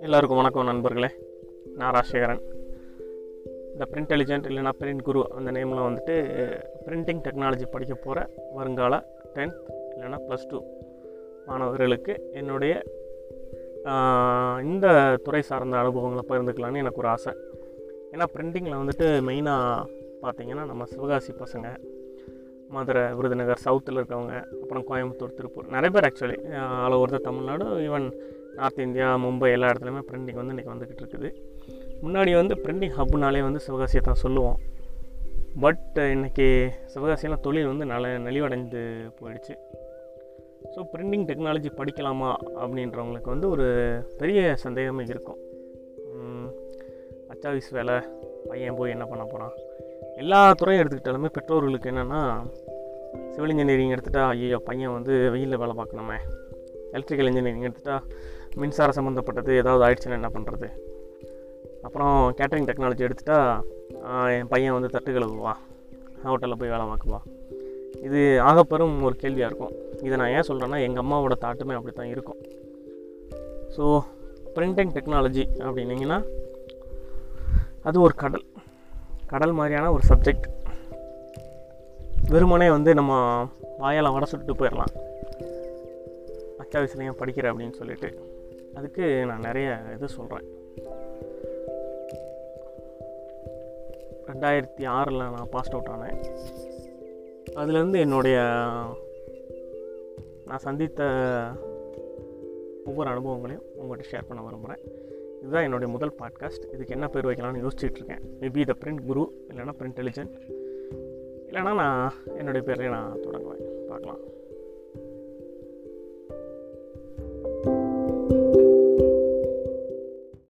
எல்லாருக்கும் வணக்கம் நண்பர்களே. நான் ராஜசேகரன். இந்த பிரிண்ட் எலிஜென்ட் இல்லைனா பிரிண்ட் குரு அந்த நேமில் வந்துட்டு பிரிண்டிங் டெக்னாலஜி படிக்க போகிற வருங்கால டென்த் இல்லைனா ப்ளஸ் டூ மாணவர்களுக்கு என்னுடைய இந்த துறை சார்ந்த அனுபவங்களை பகிர்ந்துக்கலான்னு எனக்கு ஒரு ஆசை. ஏன்னா பிரிண்டிங்கில் வந்துட்டு மெயினாக பார்த்தீங்கன்னா நம்ம சிவகாசி பசங்க மதுரை விருதுநகர் சவுத்தில் இருக்கவங்க அப்புறம் கோயம்புத்தூர் திருப்பூர். நிறைய பேர் actually all over the Tamil Nadu even north India Mumbai எல்லா இடத்துலையுமே பிரிண்டிங் வந்து இன்றைக்கி வந்துக்கிட்டு இருக்குது. முன்னாடி வந்து பிரிண்டிங் ஹப்னாலே வந்து சிவகாசியை தான் சொல்லுவோம். பட் இன்றைக்கி சிவகாசியெல்லாம் தொழில் வந்து நல நலிவடைந்து போயிடுச்சு. ஸோ பிரிண்டிங் டெக்னாலஜி படிக்கலாமா அப்படின்றவங்களுக்கு வந்து ஒரு பெரிய சந்தேகமே இருக்கும். அச்சாவிஸ் வேலை பையன் போய் என்ன பண்ண போகிறான் எல்லா துறையும் எடுத்துக்கிட்டாலுமே பெற்றோர்களுக்கு என்னென்னா சிவில் இன்ஜினியரிங் எடுத்துட்டா ஐயோ பையன் வந்து வெயிலில் வேலை பார்க்கணுமே. எலக்ட்ரிக்கல் இன்ஜினியரிங் எடுத்துட்டா மின்சார சம்மந்தப்பட்டது ஏதாவது ஆயிடுச்சுன்னா என்ன பண்ணுறது அப்புறம் கேட்டரிங் டெக்னாலஜி எடுத்துட்டா என் பையன் வந்து தட்டு கழுவுவான் ஹோட்டலில் போய் வேலை பார்க்குவான் இது ஆகப்பெரும் ஒரு கேள்வியாக இருக்கும். இதை நான் ஏன் சொல்கிறேன்னா எங்கள் அம்மாவோட தாட்டுமே அப்படி தான் இருக்கும். ஸோ பிரிண்டிங் டெக்னாலஜி அப்படின்னிங்கன்னா அது ஒரு கடல். கடல் மாதிரியான ஒரு சப்ஜெக்ட் வெறுமனே வந்து நம்ம வாயால் வடை சுட்டு போயிடலாம் அத்தியாவசியம் ஏன் படிக்கிற அப்படின்னு சொல்லிட்டு. அதுக்கு நான் நிறைய இது சொல்கிறேன் ரெண்டாயிரத்தி ஆறில் நான் பாஸ்ட் அவுட் ஆனேன். அதுலேருந்து என்னுடைய நான் சந்தித்த ஒவ்வொரு அனுபவங்களையும் உங்கள்கிட்ட ஷேர் பண்ண விரும்புகிறேன் இதுதான் என்னுடைய முதல் பாட்காஸ்ட் இதுக்கு என்ன பேர் வைக்கலாம்னு யோசிச்சுட்டு இருக்கேன். மேபி த பிரிண்ட் குரு இல்லைனா பிரிண்ட் எலிஜென்ட் இல்லைனா நான் என்னுடைய பேர்லேயே நான் தொடங்குவேன். பார்க்கலாம்.